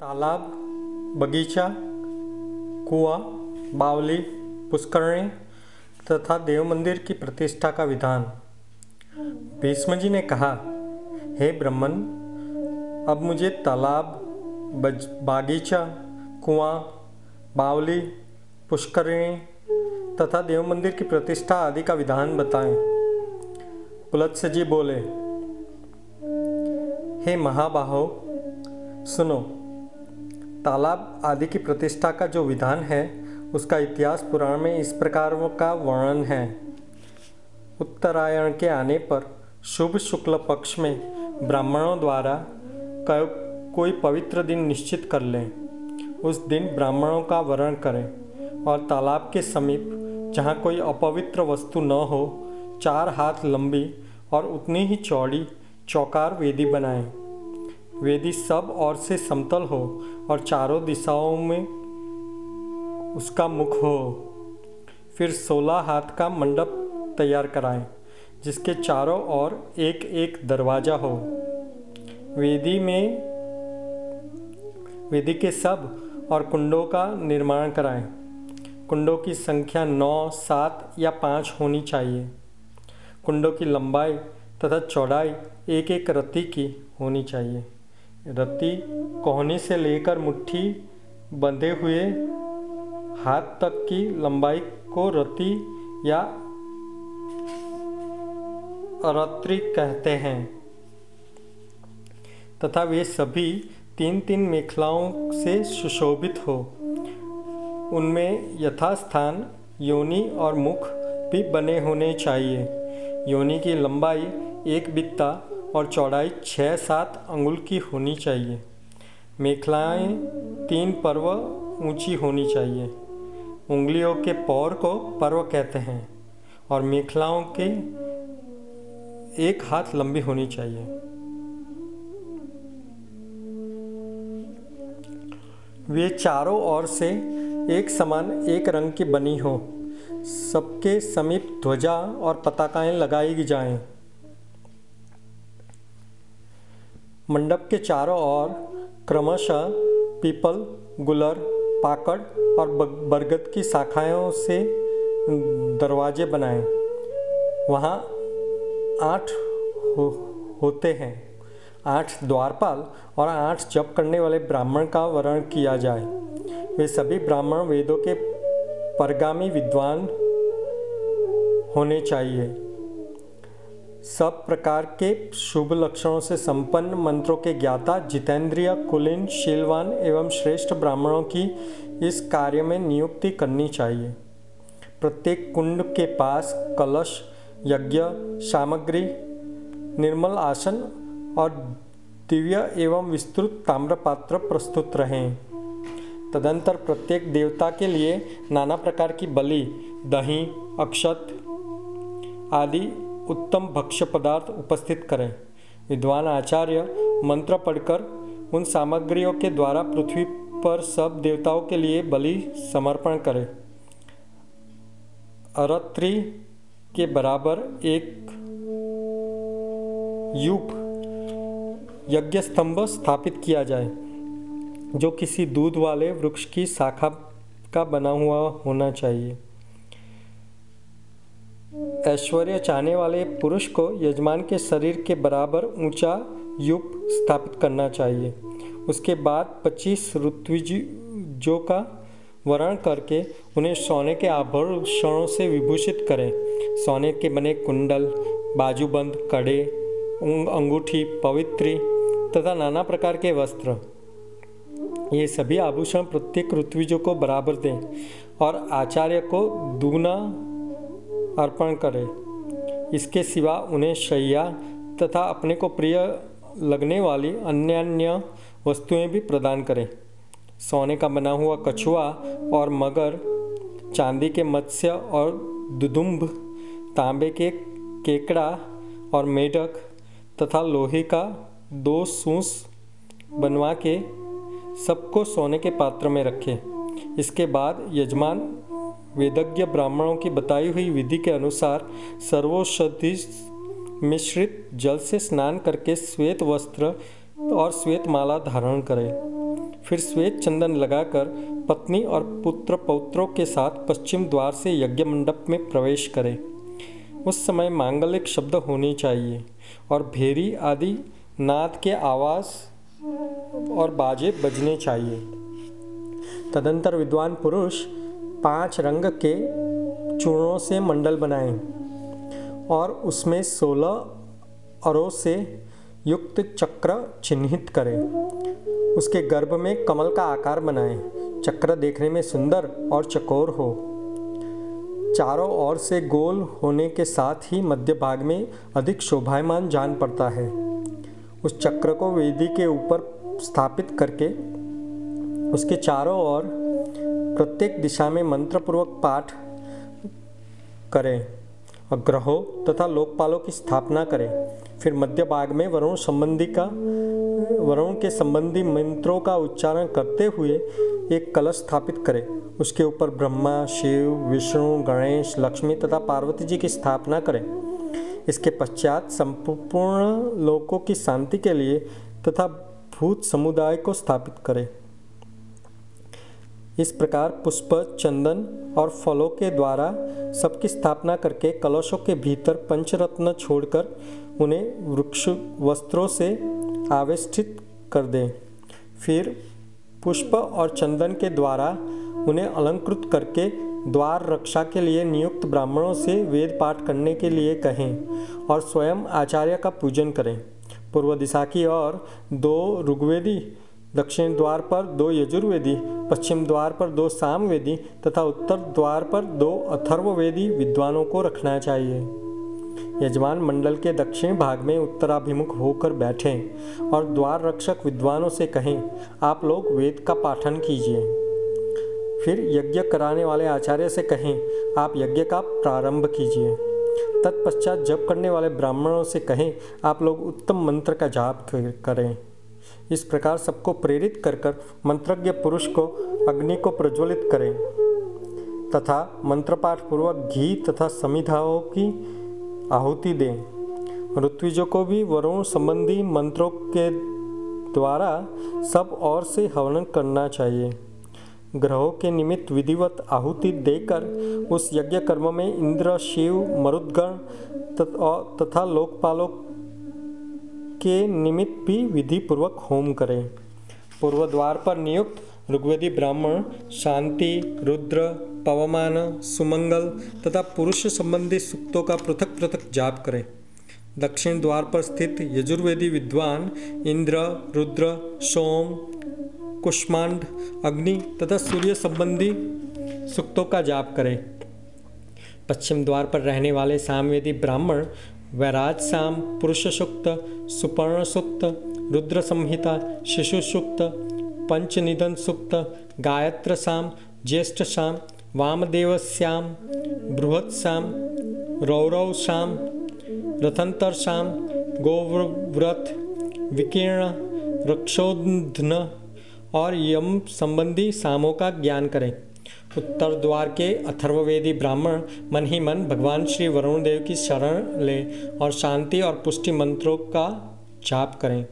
तालाब, बगीचा, कुआँ, बावली, पुष्करणी तथा देव मंदिर की प्रतिष्ठा का विधान। भीष्म जी ने कहा, हे ब्रह्मन अब मुझे तालाब बागीचा, कुआँ, बावली, पुष्करणी तथा देव मंदिर की प्रतिष्ठा आदि का विधान बताएँ। पुलत्स्य जी बोले, हे महाबाहो, सुनो तालाब आदि की प्रतिष्ठा का जो विधान है, उसका इतिहास पुराण में इस प्रकार का वर्णन है। उत्तरायण के आने पर शुभ शुक्ल पक्ष में ब्राह्मणों द्वारा कोई पवित्र दिन निश्चित कर लें। उस दिन ब्राह्मणों का वर्ण करें और तालाब के समीप, जहाँ कोई अपवित्र वस्तु न हो, चार हाथ लंबी और उतनी ही चौड़ी चौकार वेदी बनाएँ। वेदी सब ओर से समतल हो और चारों दिशाओं में उसका मुख हो। फिर सोलह हाथ का मंडप तैयार कराएँ, जिसके चारों ओर एक एक दरवाज़ा हो। वेदी में वेदी के सब और कुंडों का निर्माण कराएँ। कुंडों की संख्या नौ, सात या पाँच होनी चाहिए। कुंडों की लंबाई तथा चौड़ाई एक एक रत्ती की होनी चाहिए। रत्ती कोहनी से लेकर मुट्ठी बंधे हुए हाथ तक की लंबाई को रति या अरत्री कहते हैं। तथा वे सभी तीन तीन मेखलाओं से सुशोभित हो। उनमें यथास्थान योनि और मुख भी बने होने चाहिए। योनि की लंबाई एक बित्ता और चौड़ाई छः सात अंगुल की होनी चाहिए। मेखलाएँ तीन पर्व ऊँची होनी चाहिए। उंगलियों के पौर को पर्व कहते हैं और मेखलाओं के एक हाथ लंबी होनी चाहिए। वे चारों ओर से एक समान एक रंग की बनी हो। सबके समीप ध्वजा और पताकाएँ लगाई जाएँ। मंडप के चारों ओर क्रमशः पीपल गुलर पाकड़ और बरगद की शाखाओं से दरवाजे बनाए। वहाँ आठ हो, होते हैं। आठ द्वारपाल और आठ जप करने वाले ब्राह्मण का वर्ण किया जाए। वे सभी ब्राह्मण वेदों के परगामी विद्वान होने चाहिए। सब प्रकार के शुभ लक्षणों से संपन्न मंत्रों के ज्ञाता जितेंद्रिय, कुलीन, शीलवान एवं श्रेष्ठ ब्राह्मणों की इस कार्य में नियुक्ति करनी चाहिए। प्रत्येक कुंड के पास कलश, यज्ञ, सामग्री, निर्मल आसन और दिव्य एवं विस्तृत ताम्रपात्र प्रस्तुत रहें। तदंतर प्रत्येक देवता के लिए नाना प्रकार की बलि, दही, अक्षत आदि उत्तम भक्ष्य पदार्थ उपस्थित करें। विद्वान आचार्य मंत्र पढ़कर उन सामग्रियों के द्वारा पृथ्वी पर सब देवताओं के लिए बलि समर्पण करें। अरत्री के बराबर एक युप यज्ञ स्तंभ स्थापित किया जाए, जो किसी दूध वाले वृक्ष की शाखा का बना हुआ होना चाहिए। ऐश्वर्य चाहने वाले पुरुष को यजमान के शरीर के बराबर ऊँचा युग स्थापित करना चाहिए। उसके बाद 25 ऋत्विजों का वर्ण करके उन्हें सोने के आभूषणों से विभूषित करें। सोने के बने कुंडल, बाजूबंद कड़े अंगूठी, पवित्री तथा नाना प्रकार के वस्त्र। ये सभी आभूषण प्रत्येक ऋत्विजों को बराबर दें और आचार्य को दुगना अर्पण करें। इसके सिवा उन्हें शैया तथा अपने को प्रिय लगने वाली अन्य अन्य वस्तुएँ भी प्रदान करें। सोने का बना हुआ कछुआ और मगर, चांदी के मत्स्य और दुदुम्भ तांबे के केकड़ा और मेढक तथा लोहे का दो सूस बनवा के सबको सोने के पात्र में रखें। इसके बाद यजमान वेदज्ञ ब्राह्मणों की बताई हुई विधि के अनुसार सर्वोषधि मिश्रित जल से स्नान करके श्वेत वस्त्र और श्वेत माला धारण करें। फिर श्वेत चंदन लगाकर पत्नी और पुत्र पौत्रों के साथ पश्चिम द्वार से यज्ञ मंडप में प्रवेश करें। उस समय मांगलिक शब्द होने चाहिए और भेरी आदि नाद के आवाज़ और बाजे बजने चाहिए। तदंतर विद्वान पुरुष पाँच रंग के चूर्णों से मंडल बनाएँ और उसमें सोलह अरों से युक्त चक्र चिन्हित करें। उसके गर्भ में कमल का आकार बनाएँ। चक्र देखने में सुंदर और चकोर हो। चारों ओर से गोल होने के साथ ही मध्य भाग में अधिक शोभायमान जान पड़ता है। उस चक्र को वेदी के ऊपर स्थापित करके उसके चारों ओर प्रत्येक दिशा में मंत्रपूर्वक पाठ करें और ग्रहों तथा लोकपालों की स्थापना करें। फिर मध्य भाग में वरुण संबंधी का, वरुण के संबंधी मंत्रों का उच्चारण करते हुए एक कलश स्थापित करें। उसके ऊपर ब्रह्मा, शिव, विष्णु, गणेश, लक्ष्मी तथा पार्वती जी की स्थापना करें। इसके पश्चात संपूर्ण लोकों की शांति के लिए तथा भूत समुदाय को स्थापित करें। इस प्रकार पुष्प, चंदन और फलों के द्वारा सबकी स्थापना करके कलशों के भीतर पंचरत्न छोड़कर उन्हें वृक्ष वस्त्रों से आवेष्टित कर दें। फिर पुष्प और चंदन के द्वारा उन्हें अलंकृत करके द्वार रक्षा के लिए नियुक्त ब्राह्मणों से वेद पाठ करने के लिए कहें और स्वयं आचार्य का पूजन करें। पूर्व दिशा की ओर दो ऋग्वेदी दक्षिण द्वार पर दो यजुर्वेदी, पश्चिम द्वार पर दो सामवेदी तथा उत्तर द्वार पर दो अथर्ववेदी विद्वानों को रखना चाहिए। यजमान मंडल के दक्षिण भाग में उत्तराभिमुख होकर बैठें और द्वार रक्षक विद्वानों से कहें, आप लोग वेद का पाठन कीजिए। फिर यज्ञ कराने वाले आचार्य से कहें, आप यज्ञ का प्रारंभ कीजिए। तत्पश्चात जप करने वाले ब्राह्मणों से कहें, आप लोग उत्तम मंत्र का जाप करें। इस प्रकार सबको प्रेरित कर कर मंत्रज्ञ पुरुष को, अग्नि को प्रज्वलित करें। तथा मंत्रपाठ पूर्वक घी तथा समिधाओं की आहुति दें। ऋत्विजों को भी वरुण संबंधी मंत्रों के द्वारा सब और से हवन करना चाहिए। ग्रहों के निमित्त विधिवत आहुति देकर उस यज्ञ कर्म में इंद्र, शिव, मरुद्गण तथा लोकपालों के निमित्त भी विधि पूर्वक होम करें। पूर्व द्वार पर नियुक्त ऋग्वेदी ब्राह्मण, शांति, रुद्र, पवमान, सुमंगल तथा पुरुष संबंधी सूक्तों का पृथक पृथक जाप करें। दक्षिण द्वार पर स्थित यजुर्वेदी विद्वान इंद्र, रुद्र, सोम, कुष्मांड, अग्नि तथा सूर्य संबंधी सूक्तों का जाप करें। पश्चिम द्वार पर रहने वाले सामवेदी ब्राह्मण वैराज साम पुरुष सुक्त सुपर्ण सुक्त, रुद्र संहिता, शिशु सुक्त पंचनिधन सुक्त, गायत्र साम ज्येष्ठ शाम वामदेव श्याम, बृहत् शाम रौरव शाम रथंतर शाम गोव्रत, विकीर्ण, रक्षोधन और यम संबंधी सामों का ज्ञान करें। उत्तर द्वार के अथर्ववेदी ब्राह्मण मन ही मन भगवान श्री वरुण देव की शरण लें और शांति और पुष्टि मंत्रों का जाप करें।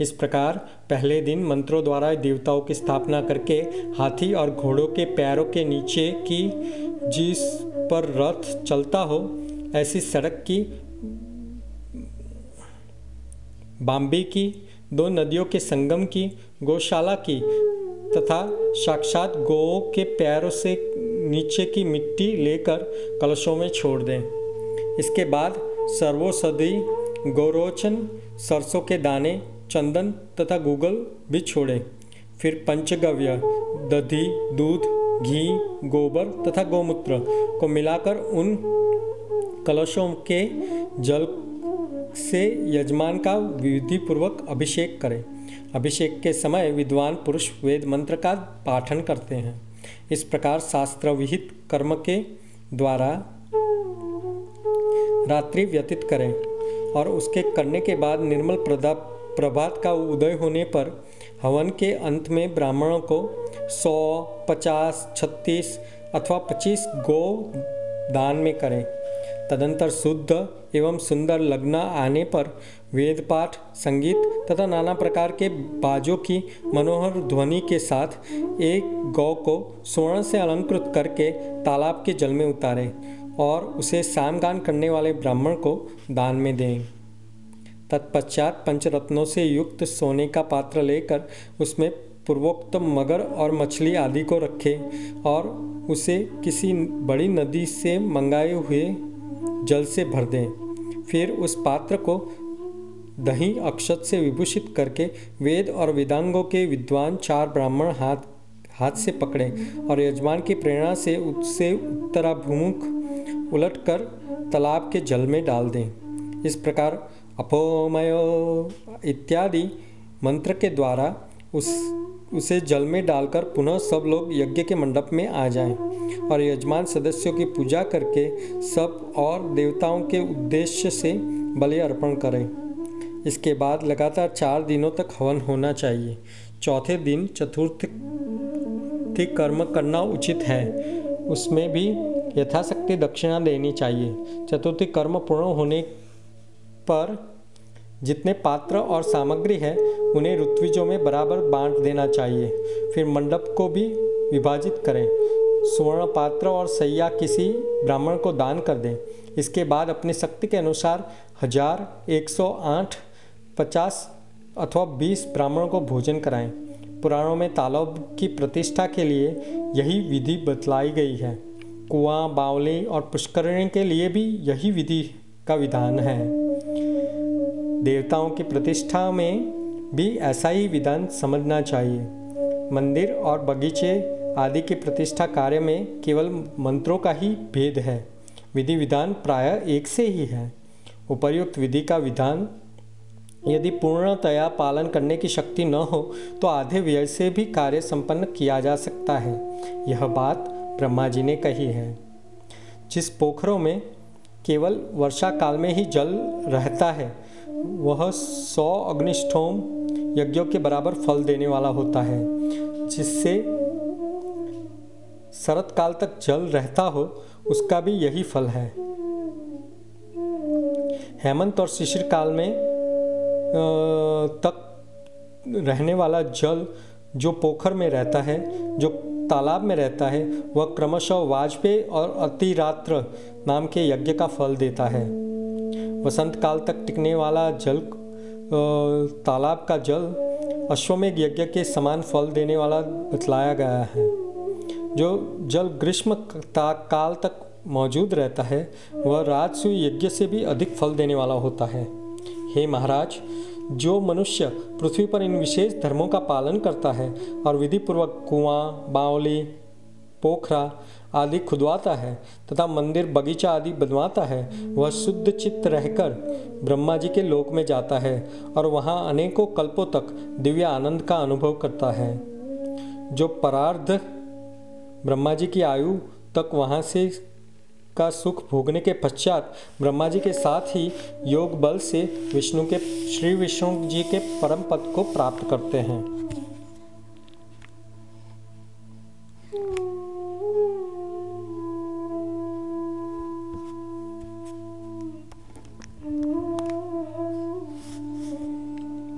इस प्रकार पहले दिन मंत्रों द्वारा देवताओं की स्थापना करके हाथी और घोड़ों के पैरों के नीचे की जिस पर रथ चलता हो, ऐसी सड़क की बाम्बी की, दो नदियों के संगम की, गौशाला की तथा साक्षात गौ के पैरों से नीचे की मिट्टी लेकर कलशों में छोड़ दें। इसके बाद सर्वोषधि गौरोचन, सरसों के दाने, चंदन तथा गूगल भी छोड़ें। फिर पंचगव्य, दधी, दूध, घी, गोबर तथा गौमूत्र को मिलाकर उन कलशों के जल से यजमान का विधिपूर्वक अभिषेक करें। अभिषेक के समय विद्वान पुरुष वेद मंत्र का पाठन करते हैं। इस प्रकार शास्त्र विहित कर्म के द्वारा रात्रि व्यतीत करें और उसके करने के बाद निर्मल प्रभात का उदय होने पर हवन के अंत में ब्राह्मणों को सौ, पचास, छत्तीस अथवा पच्चीस गो दान में करें। तदंतर शुद्ध एवं सुंदर लग्न आने पर वेद पाठ, संगीत तथा नाना प्रकार के बाजों की मनोहर ध्वनि के साथ एक गौ को स्वर्ण से अलंकृत करके तालाब के जल में उतारें और उसे सामगान करने वाले ब्राह्मण को दान में दें। तत्पश्चात पंचरत्नों से युक्त सोने का पात्र लेकर उसमें पूर्वोक्त मगर और मछली आदि को रखें और उसे किसी बड़ी नदी से मंगाए हुए जल से भर दें। फिर उस पात्र को दही अक्षत से विभूषित करके वेद और वेदांगों के विद्वान चार ब्राह्मण हाथ हाथ से पकड़ें और यजमान की प्रेरणा से उससे उत्तराभिमुख उलटकर तालाब के जल में डाल दें। इस प्रकार अपोमयो इत्यादि मंत्र के द्वारा उस उसे जल में डालकर पुनः सब लोग यज्ञ के मंडप में आ जाएँ और यजमान सदस्यों की पूजा करके सब और देवताओं के उद्देश्य से बलि अर्पण करें। इसके बाद लगातार चार दिनों तक हवन होना चाहिए। चौथे दिन चतुर्थ कर्म करना उचित है। उसमें भी यथाशक्ति दक्षिणा देनी चाहिए। चतुर्थी कर्म पूर्ण होने पर जितने पात्र और सामग्री है, उन्हें ऋत्विजों में बराबर बांट देना चाहिए। फिर मंडप को भी विभाजित करें। स्वर्ण पात्र और सैया किसी ब्राह्मण को दान कर दें। इसके बाद अपनी शक्ति के अनुसार हज़ार एक सौ आठ, पचास अथवा बीस ब्राह्मणों को भोजन कराएँ। पुराणों में तालाब की प्रतिष्ठा के लिए यही विधि बतलाई गई है। कुआँ, बावली और पुष्करणी के लिए भी यही विधि का विधान है। देवताओं की प्रतिष्ठा में भी ऐसा ही विधान समझना चाहिए। मंदिर और बगीचे आदि की प्रतिष्ठा कार्य में केवल मंत्रों का ही भेद है। विधि विधान प्राय एक से ही है। उपर्युक्त विधि का विधान, यदि पूर्णतया पालन करने की शक्ति न हो तो आधे व्यय से भी कार्य संपन्न किया जा सकता है। यह बात ब्रह्मा जी ने कही है। जिस पोखरों में केवल वर्षा काल में ही जल रहता है वह सौ अग्निष्ठोम यज्ञों के बराबर फल देने वाला होता है, जिससे शरत काल तक जल रहता हो, उसका भी यही फल है। हेमंत और शिशिर काल में तक रहने वाला जल जो पोखर में रहता है, जो तालाब में रहता है, वह क्रमशः वाजपेयी और अतिरात्र नाम के यज्ञ का फल देता है। वसंत काल तक टिकने वाला जल तालाब का जल अश्वमेघ यज्ञ के समान फल देने वाला बतलाया गया है, जो जल ग्रीष्म काल तक मौजूद रहता है, वह राजसु यज्ञ से भी अधिक फल देने वाला होता है। हे महाराज, जो मनुष्य पृथ्वी पर इन विशेष धर्मों का पालन करता है और विधि पूर्वक कुआँ, बावली पोखरा आदि खुदवाता है तथा मंदिर बगीचा आदि बनवाता है, वह शुद्ध चित्त रहकर ब्रह्मा जी के लोक में जाता है और वहाँ अनेकों कल्पों तक दिव्य आनंद का अनुभव करता है। जो परार्ध ब्रह्मा जी की आयु तक वहाँ से का सुख भोगने के पश्चात ब्रह्मा जी के साथ ही योग बल से विष्णु के, श्री विष्णु जी के परम पद को प्राप्त करते हैं।